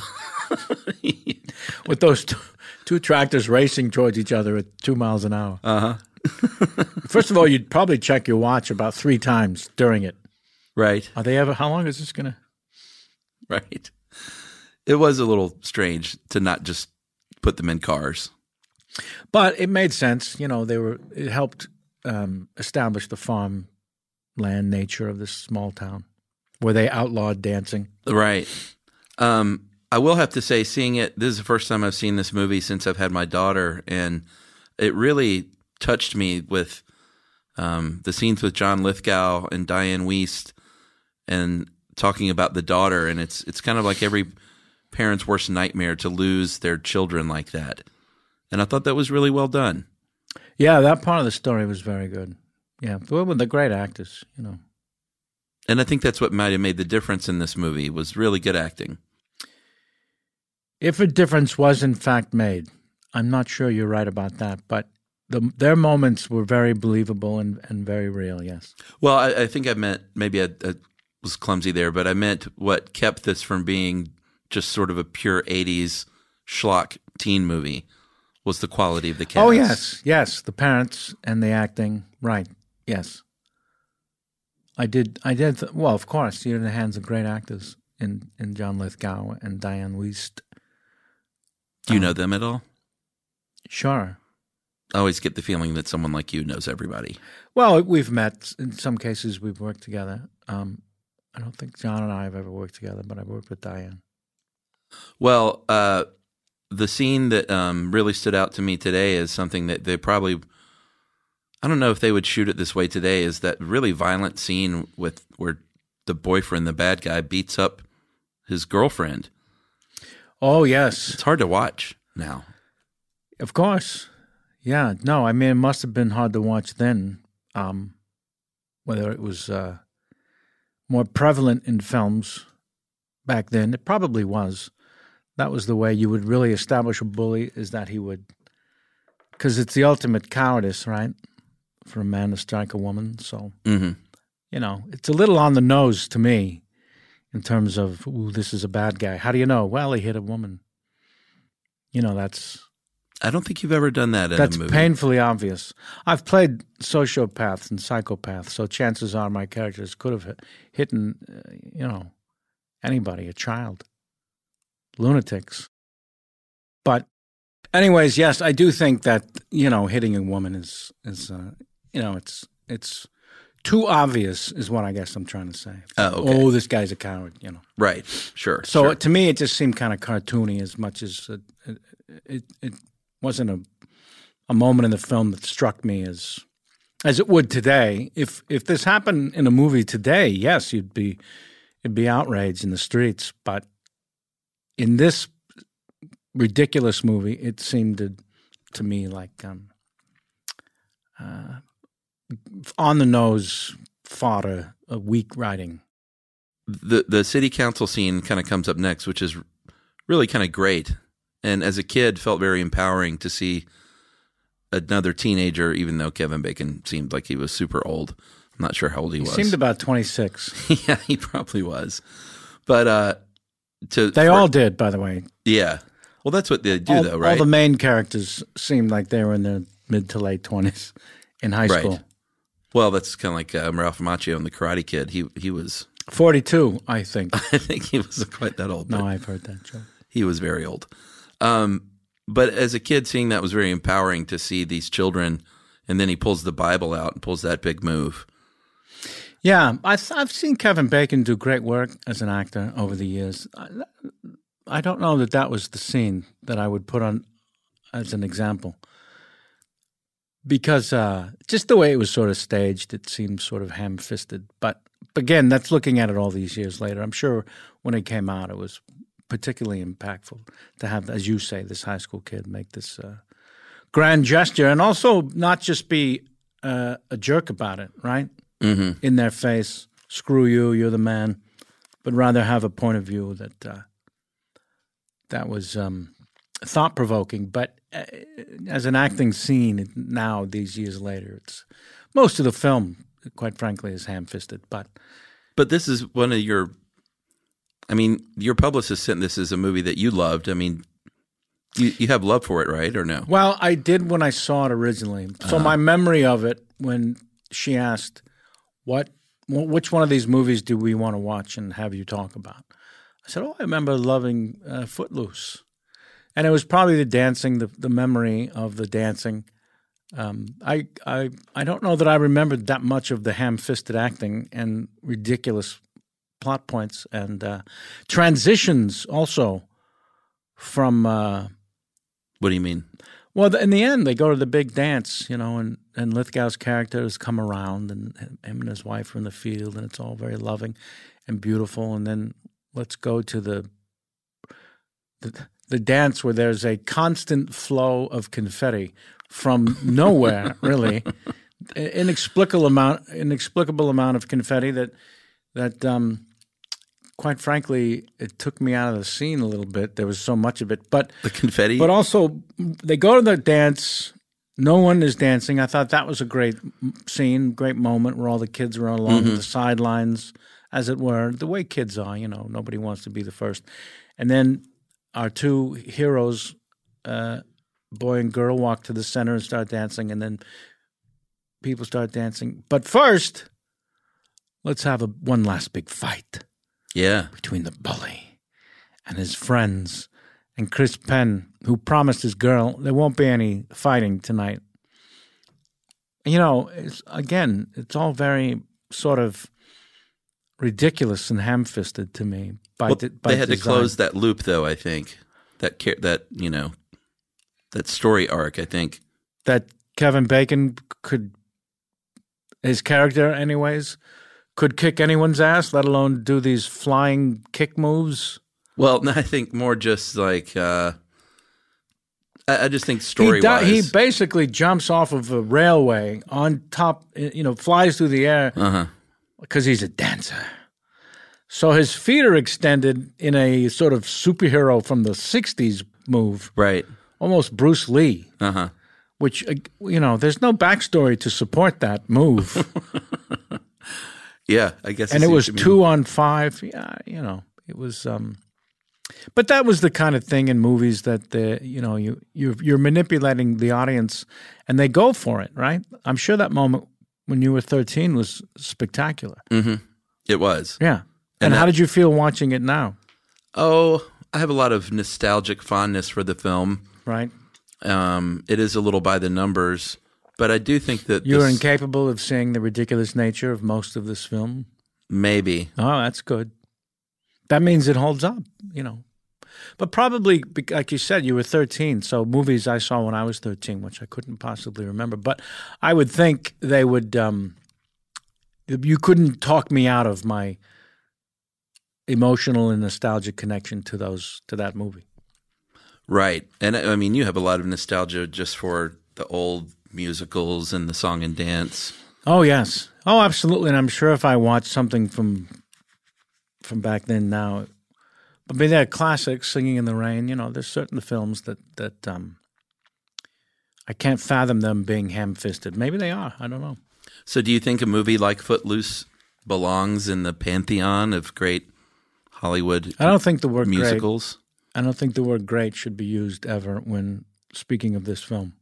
With those two, two tractors racing towards each other at two miles an hour. Uh huh. (laughs) First of all, you'd probably check your watch about three times during it. Right. Are they ever? How long is this going to? Right. It was a little strange to not just put them in cars. But it made sense. You know, they were. It helped um, establish the farm land nature of this small town, where they outlawed dancing. Right. Um, I will have to say, seeing it, this is the first time I've seen this movie since I've had my daughter, and it really touched me with um, the scenes with John Lithgow and Dianne Wiest, and talking about the daughter, and it's it's kind of like every parent's worst nightmare to lose their children like that, and I thought that was really well done. Yeah, that part of the story was very good. Yeah, well, they're great actors. You know. And I think that's what might have made the difference in this movie was really good acting. If a difference was in fact made, I'm not sure you're right about that, but the, their moments were very believable and, and very real. Yes. Well, I, I think I meant maybe I, I was clumsy there, but I meant what kept this from being just sort of a pure '80s schlock teen movie was the quality of the cast. Oh yes, yes, the parents and the acting. Right. Yes. I did. I did. Th- well, of course, you're in the hands of great actors in in John Lithgow and Dianne Wiest. Do you know them at all? Sure. I always get the feeling that someone like you knows everybody. Well, we've met. In some cases, we've worked together. Um, I don't think John and I have ever worked together, but I've worked with Dianne. Well, uh, the scene that um, really stood out to me today is something that they probably. I don't know if they would shoot it this way today. Is that really violent scene with where the boyfriend, the bad guy, beats up his girlfriend? Oh yes, It's hard to watch now. of course. Yeah, no, I mean it must have been hard to watch then. Um, whether it was uh, more prevalent in films back then, it probably was. That was the way you would really establish a bully is that he would, because it's the ultimate cowardice, right, for a man to strike a woman. So hmm you know, it's a little on the nose to me in terms of, ooh, this is a bad guy. How do you know? Well, he hit a woman. You know, that's I don't think you've ever done that in that's a movie. That's painfully obvious. I've played sociopaths and psychopaths, so chances are my characters could have hit, hit uh, you know, anybody, a child, lunatics. But, anyways, yes, I do think that you know hitting a woman is is uh, you know it's it's too obvious, is what I guess I'm trying to say. Oh, okay. oh, this guy's a coward, you know. Right. Sure. So sure. to me, it just seemed kind of cartoony as much as it, it, it, it wasn't a a moment in the film that struck me as as it would today. If if this happened in a movie today, yes, you'd be it'd be outraged in the streets. But in this ridiculous movie, it seemed to, to me like um, uh, on the nose fodder, a weak writing. the the city council scene kind of comes up next, which is really kind of great. And as a kid, felt very empowering to see another teenager, even though Kevin Bacon seemed like he was super old. I'm not sure how old he, He was. seemed about twenty six. (laughs) yeah, he probably was. But uh to They for- all did, by the way. Yeah. Well, that's what they do, all, though, right? All the main characters seemed like they were in their mid to late twenties in high Right. school. well, that's kind of like um, Ralph Macchio in The Karate Kid. He he was. Forty two, I think. (laughs) I think he wasn't quite that old. no, I've heard that joke. he was very old. Um, but as a kid, seeing that was very empowering to see these children, and then he pulls the Bible out and pulls that big move. Yeah, I've I've seen Kevin Bacon do great work as an actor over the years. I, I don't know that that was the scene that I would put on as an example because uh, just the way it was sort of staged, it seemed sort of ham-fisted. But again, that's looking at it all these years later. I'm sure when it came out, it was particularly impactful to have, as you say, this high school kid make this uh, grand gesture, and also not just be uh, a jerk about it, right? Mm-hmm. In their face, screw you, you're the man, but rather have a point of view that uh, that was um, thought provoking. But uh, as an acting scene now, these years later, it's most of the film, quite frankly, is ham fisted. But But this is one of your. I mean, your publicist sent this as a movie that you loved. I mean, you you have love for it, right, or no? Well, I did when I saw it originally. So Uh-huh. my memory of it when she asked, "What, which one of these movies do we want to watch and have you talk about?" I said, "Oh, I remember loving uh, Footloose," and it was probably the dancing, the the memory of the dancing. Um, I I I don't know that I remembered that much of the ham-fisted acting and ridiculous plot points and uh, transitions also from. Uh, What do you mean? Well, in the end, they go to the big dance, you know, and, and Lithgow's character has come around, and him and his wife are in the field, and it's all very loving and beautiful. And then let's go to the the, the dance where there's a constant flow of confetti from nowhere, (laughs) really, inexplicable amount, inexplicable amount of confetti that that um, quite frankly, it took me out of the scene a little bit. There was so much of it, but The confetti. but also, they go to the dance. No one is dancing. I thought that was a great scene, great moment where all the kids are along Mhm. the sidelines, as it were, the way kids are. You know, nobody wants to be the first. And then our two heroes, uh, boy and girl, walk to the center and start dancing, and then people start dancing. But first, let's have a one last big fight yeah. between the bully and his friends and Chris Penn, who promised his girl there won't be any fighting tonight. You know, it's, again, it's all very sort of ridiculous and ham-fisted to me. By, Well, by they had to close that loop, though. I think that that you know that story arc. I think that Kevin Bacon could, his character, anyways, could kick anyone's ass, let alone do these flying kick moves. Well, (laughs) I think more just like uh, I, I just think story He, he basically jumps off of a railway on top, you know, flies through the air Uh-huh. because he's a dancer. So his feet are extended in a sort of superhero from the 60s move. Right. Almost Bruce Lee. Uh huh. Which, uh, you know, there's no backstory to support that move. (laughs) Yeah, I guess. And it was two on five. Yeah, you know, it was. um But that was the kind of thing in movies that the you know you you you're manipulating the audience, and they go for it, right? I'm sure that moment when you were 13 was spectacular. hmm It was. Yeah. And And, how that- did you feel watching it now? Oh, I have a lot of nostalgic fondness for the film. Right. Um, it is a little by the numbers, but I do think that You were this- incapable of seeing the ridiculous nature of most of this film. maybe. Oh, that's good. That means it holds up, you know. But probably, like you said, you were 13. So movies I saw when I was 13, which I couldn't possibly remember. But I would think they would, um, you couldn't talk me out of my emotional and nostalgic connection to those, to that movie. Right. And I mean, you have a lot of nostalgia just for the old musicals and the song and dance. Oh, yes. Oh, absolutely. And I'm sure if I watched something from, from back then now, I mean, they're classics, Singing in the Rain. You know, there's certain films that that um, I can't fathom them being ham-fisted. Maybe they are. I don't know. So, do you think a movie like Footloose belongs in the pantheon of great Hollywood I don't think the word musicals? Great, I don't think the word "great" should be used ever when speaking of this film,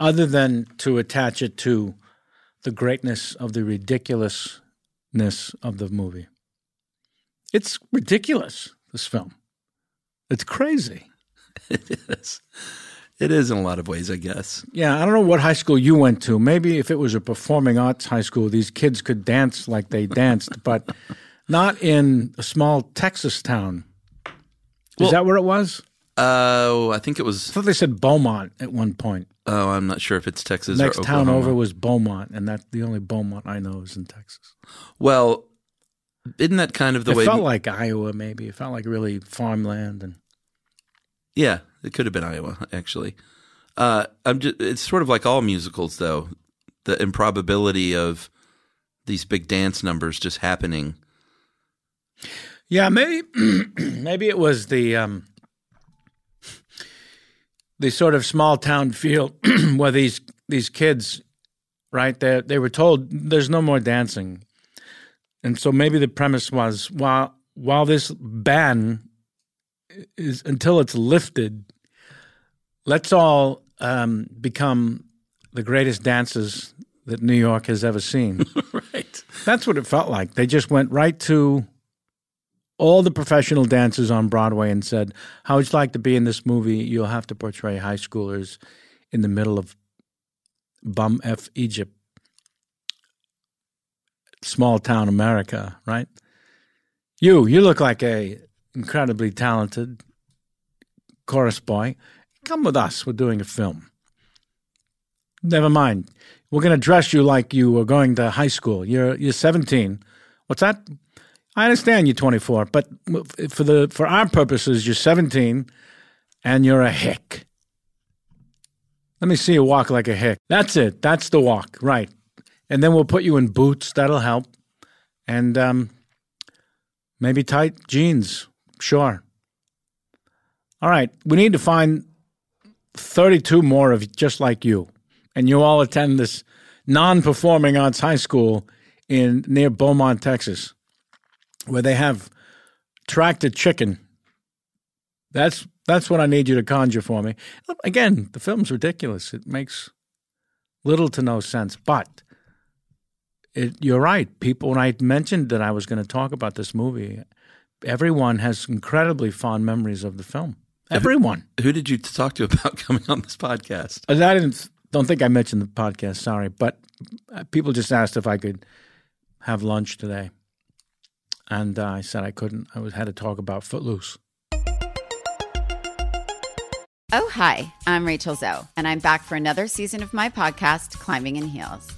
other than to attach it to the greatness of the ridiculousness of the movie. It's ridiculous. This film. It's crazy. (laughs) it is. It is in a lot of ways, I guess. Yeah, I don't know what high school you went to. Maybe if it was a performing arts high school, these kids could dance like they danced, (laughs) but not in a small Texas town. Is Well- that where it was? Oh, I think it was. I thought they said Beaumont at one point. Oh, I'm not sure if it's Texas Next or town over was Beaumont, and that's the only Beaumont I know is in Texas. Well, isn't that kind of the it way? It felt like Iowa, maybe. It felt like really farmland, and Yeah, it could have been Iowa, actually. Uh, I'm just, it's sort of like all musicals, though. The improbability of these big dance numbers just happening. Yeah, maybe (clears throat) maybe it was the um, the sort of small town (clears throat) feel (clears throat) where these these kids, right? They they were told there's no more dancing, and so maybe the premise was while while this ban is until it's lifted, let's all um, become the greatest dancers that New York has ever seen. (laughs) right. That's what it felt like. They just went right to all the professional dancers on Broadway and said, How would you like to be in this movie? You'll have to portray high schoolers in the middle of bum F Egypt, small town America, right? You, you look like a incredibly talented chorus boy. Come with us. We're doing a film. Never mind. We're going to dress you like you were going to high school. You're you're 17. What's that? I understand you're 24, but for the for our purposes, you're 17, and you're a hick. Let me see you walk like a hick. That's it. That's the walk, right? And then we'll put you in boots. That'll help, and um, maybe tight jeans. Sure. All right. We need to find 32 more of just like you and you all attend this non-performing arts high school in near Beaumont, Texas, where they have tractor chicken. That's that's what I need you to conjure for me. Again, the film's ridiculous. It makes little to no sense, but it, you're right. People, when I mentioned that I was going to talk about this movie, everyone has incredibly fond memories of the film. Everyone. Who did you talk to (laughs) about coming on this podcast? I didn't don't think I mentioned the podcast. Sorry, but uh, people just asked if I could have lunch today, and uh, I said I couldn't. I was had to talk about Footloose. Oh, hi, I'm Rachel Zoe, and I'm back for another season of my podcast, Climbing in Heels.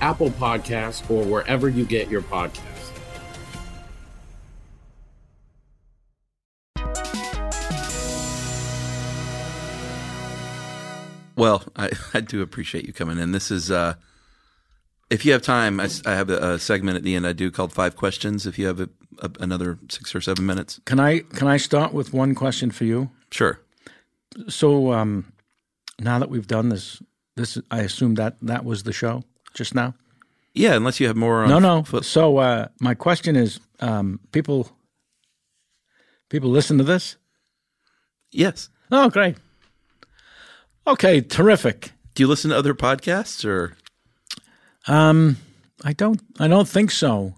Apple Podcasts, or wherever you get your podcasts. Well, I, (laughs) I do appreciate you coming in. This is, uh, if you have time, I, I have a, a, segment at the end I do called Five Questions. If you have a, a, another six or seven minutes, can I can I start with one question for you? Sure. So um, now that we've done this, this I assume that that was the show just now. Yeah, unless you have more. no, no. Foot. So uh, my question is, um, people, people listen to this. Yes. Oh, great. Okay, terrific. Do you listen to other podcasts or? Um, I don't. I don't think so.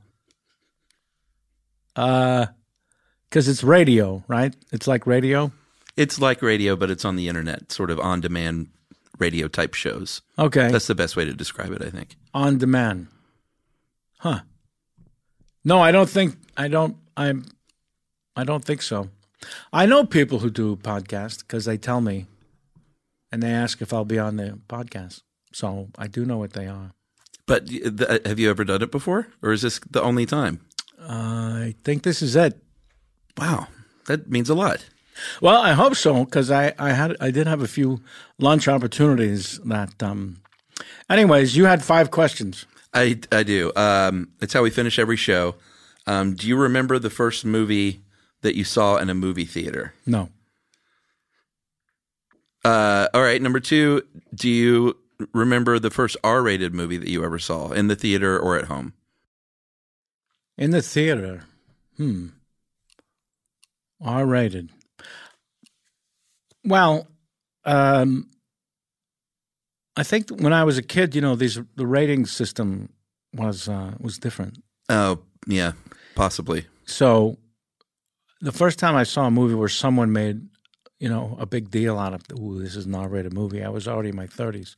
Uh, because it's radio, right? It's like radio. It's like radio, but it's on the internet, sort of on-demand radio type shows. Okay, that's the best way to describe it. I think on demand. Huh. No, I don't think. I don't. I'm. I don't think so. I know people who do podcasts because they tell me and they ask if I'll be on the podcast. So I do know what they are. But th- have you ever done it before, or is this the only time? Uh, I think this is it. Wow, that means a lot. Well, I hope so because I, I had I did have a few lunch opportunities that. Um, anyways, you had five questions. I I do. Um, it's how we finish every show. Um, do you remember the first movie that you saw in a movie theater? No. Uh, all right. Number two, do you remember the first R rated movie that you ever saw in the theater or at home? In the theater. Hmm. R rated. Well, um, I think when I was a kid, you know, these the rating system was uh, was different. Oh yeah, possibly. So, the first time I saw a movie where someone made you know, a big deal out of, ooh, this is an R-rated movie. I was already in my 30s,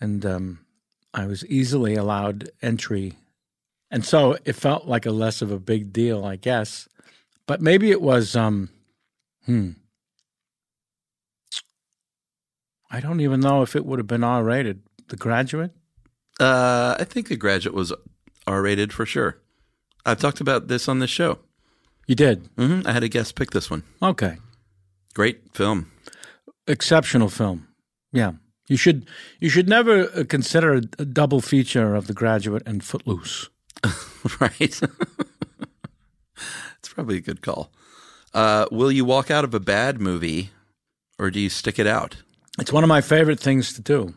and um, I was easily allowed entry and so it felt like a less of a big deal, I guess. But maybe it was. Um, hmm. I don't even know if it would have been R rated. The Graduate. Uh, I think The Graduate was R rated for sure. I've talked about this on this show. You did. hmm I had a guest pick this one. Okay. Great film. Exceptional film. Yeah. You should you should never uh, consider a, a double feature of The Graduate and Footloose. (laughs) right. (laughs) it's probably a good call. Uh, will you walk out of a bad movie or do you stick it out? It's one of my favorite things to do.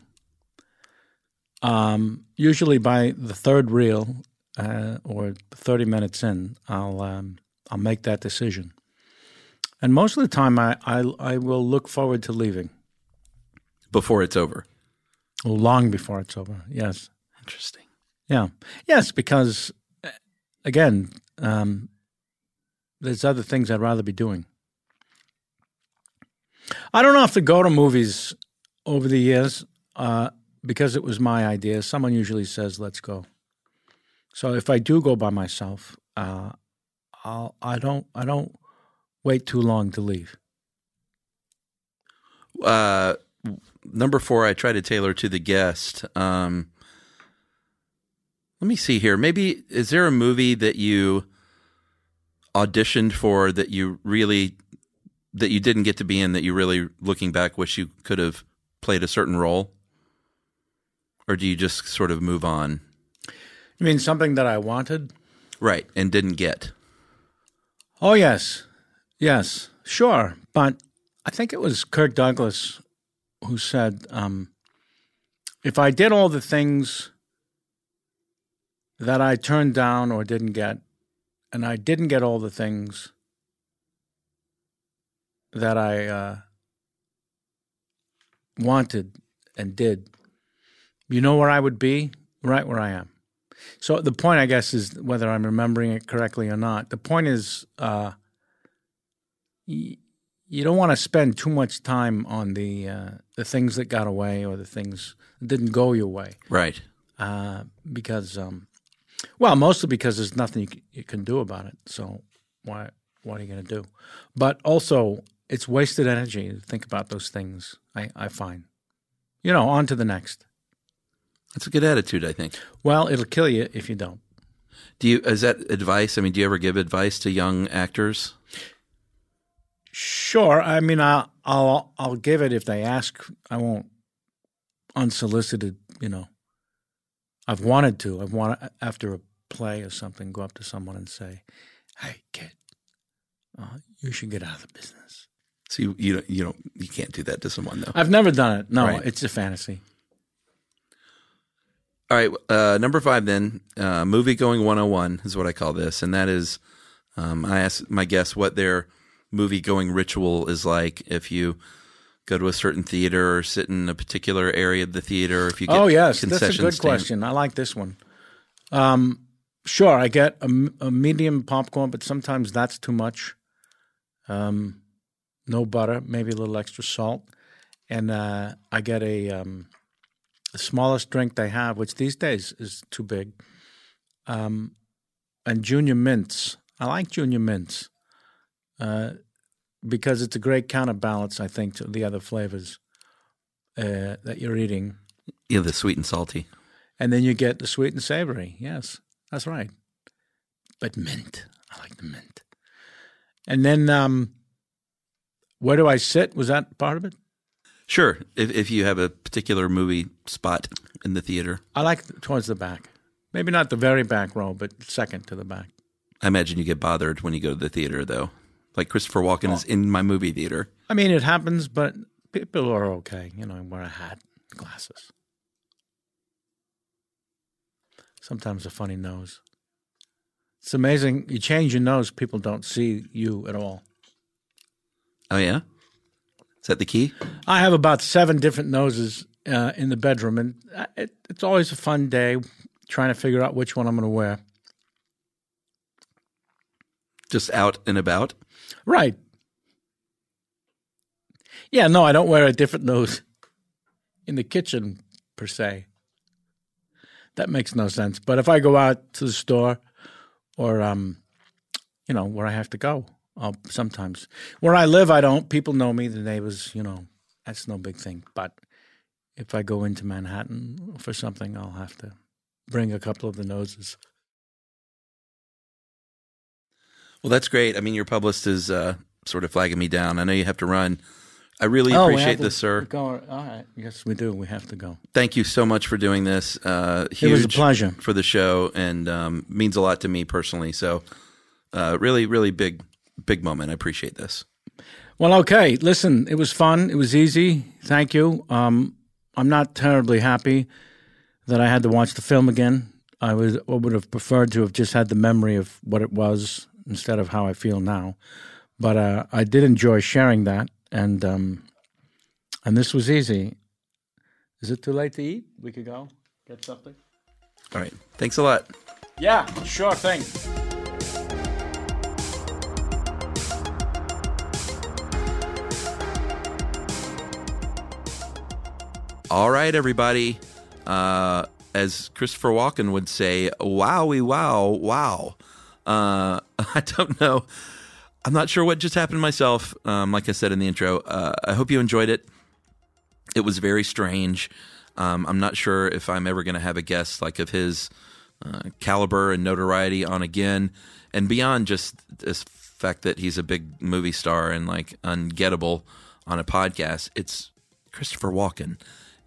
Um, usually by the third reel uh, or 30 minutes in, I'll um, I'll make that decision. And most of the time, I, I, I will look forward to leaving. Before it's over? Long before it's over, yes. Interesting. Yeah. Yes, because, again, um, there's other things I'd rather be doing. I don't have to go to movies over the years uh, because it was my idea. Someone usually says, let's go. So if I do go by myself, uh, I'll, I don't I don't wait too long to leave. Uh, number four, I try to tailor to the guest. Um, let me see here. Maybe is there a movie that you auditioned for that you really that you didn't get to be in that you really looking back wish you could have played a certain role? Or do you just sort of move on? You mean something that I wanted? Right, and didn't get. Oh yes. Yes, sure. But I think it was Kirk Douglas who said, um, if I did all the things that I turned down or didn't get, and I didn't get all the things that I uh, wanted and did, you know where I would be? Right where I am. So the point, I guess, is whether I'm remembering it correctly or not. The point is, uh, y- you don't want to spend too much time on the uh, the things that got away or the things that didn't go your way, Right. uh, because, um, well, mostly because there's nothing you can, you can do about it. So why what are you going to do? But also, it's wasted energy to think about those things. I, I find, you know, on to the next. That's a good attitude, I think. Well, it'll kill you if you don't. Do you is that advice? I mean, do you ever give advice to young actors? Sure. I mean, I'll I'll I'll give it if they ask. I won't unsolicited. You know, I've wanted to. I've wanted after a play or something, go up to someone and say, "Hey, kid, uh, you should get out of the business." So you you don't, you don't you can't do that to someone though. I've never done it. No, Right. it's a fantasy. All right, uh, number five then, uh, movie going 101 is what I call this. And that is, um, I ask my guests what their movie going ritual is like if you go to a certain theater or sit in a particular area of the theater, if you get oh yes, that's a good stand- question. I like this one. Um, sure, I get a medium popcorn, but sometimes that's too much. Um, no butter, maybe a little extra salt, and uh, I get a um, the smallest drink they have, which these days is too big. Um, and junior mints. I like junior mints uh, because it's a great counterbalance, I think, to the other flavors uh, that you're eating. Yeah, the sweet and salty. And then you get the sweet and savory. Yes, that's right. But mint. I like the mint. And then um, where do I sit? Was that part of it? Sure, if if you have a particular movie spot in the theater, I like towards the back. Maybe not the very back row, but second to the back. I imagine you get bothered when you go to the theater though. Like Christopher Walken is oh. in my movie theater. I mean, it happens, but people are okay. You know, I wear a hat, glasses. Sometimes a funny nose. It's amazing. You change your nose, people don't see you at all. Oh yeah, is that the key? I have about seven different noses uh, in the bedroom, and uh, it, it's always a fun day trying to figure out which one I'm going to wear. Just out and about. Right. Yeah, no, I don't wear a different nose in the kitchen per se. that makes no sense. But if I go out to the store or um, you know, where I have to go, I'll sometimes where I live I don't. People know me, the neighbors, you know, that's no big thing. But if I go into Manhattan for something, I'll have to bring a couple of the noses. Well, that's great. I mean, your publicist is uh, sort of flagging me down. I know you have to run. I really Oh, appreciate this, sir. Go, all right. Yes, we do. We have to go. Thank you so much for doing this. Uh, It was a huge pleasure. for the show, and um, means a lot to me personally. So, uh, really, really big, big moment. I appreciate this. Well, okay. Listen, it was fun. It was easy. Thank you. Um, I'm not terribly happy that I had to watch the film again. I was I would have preferred to have just had the memory of what it was instead of how I feel now. But uh, I did enjoy sharing that, and um, and this was easy. Is it too late to eat? We could go get something. All right. Thanks a lot. Yeah, sure thing. All right, everybody. Uh, as Christopher Walken would say, wowie, wow, wow. Uh, (laughs) I don't know. I'm not sure what just happened myself. Um, like I said in the intro, uh, I hope you enjoyed it. It was very strange. Um, I'm not sure if I'm ever going to have a guest like of his uh, caliber and notoriety on again, and beyond just this fact that he's a big movie star and like ungettable on a podcast. It's Christopher Walken,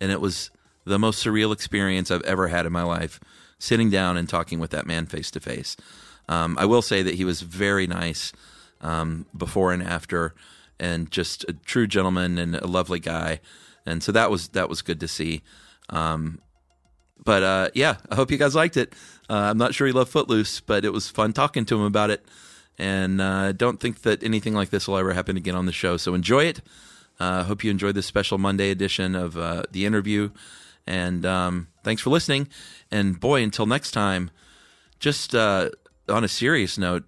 and it was the most surreal experience I've ever had in my life, sitting down and talking with that man face to face. I will say that he was very nice um, before and after, and just a true gentleman and a lovely guy, and so that was that was good to see. Um, but uh, yeah, I hope you guys liked it. Uh, I'm not sure he loved Footloose, but it was fun talking to him about it. And uh, I don't think that anything like this will ever happen again on the show. So enjoy it. Uh, hope you enjoyed this special Monday edition of uh, the interview. And um, thanks for listening. And boy, until next time, just uh, on a serious note,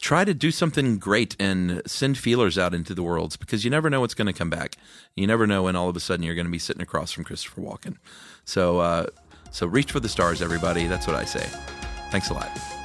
try to do something great and send feelers out into the worlds because you never know what's going to come back. You never know when all of a sudden you're going to be sitting across from Christopher Walken. So, uh, so reach for the stars, everybody. That's what I say. Thanks a lot.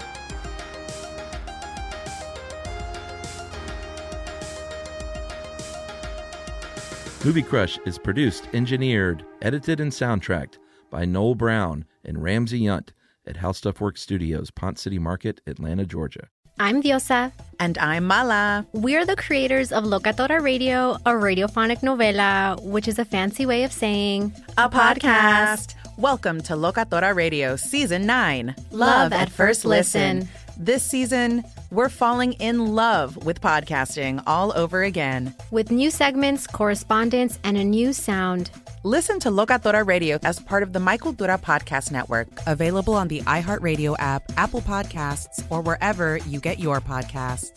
Movie Crush is produced, engineered, edited, and soundtracked by Noel Brown and Ramsey Yount at How Stuff Works Studios, Ponce City Market, Atlanta, Georgia. I'm Diosa. And I'm Mala. We're the creators of Locatora Radio, a radiophonic novela, which is a fancy way of saying A podcast. Welcome to Locatora Radio Season 9 Love at First Listen. This season, we're falling in love with podcasting all over again. with new segments, correspondence, and a new sound. Listen to Locatora Radio as part of the My Cultura Podcast Network, available on the iHeartRadio app, Apple Podcasts, or wherever you get your podcasts.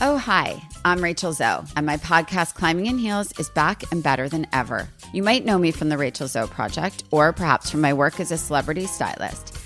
Oh, hi, I'm Rachel Zoe, and my podcast, Climbing in Heels, is back and better than ever. You might know me from the Rachel Zoe Project, or perhaps from my work as a celebrity stylist.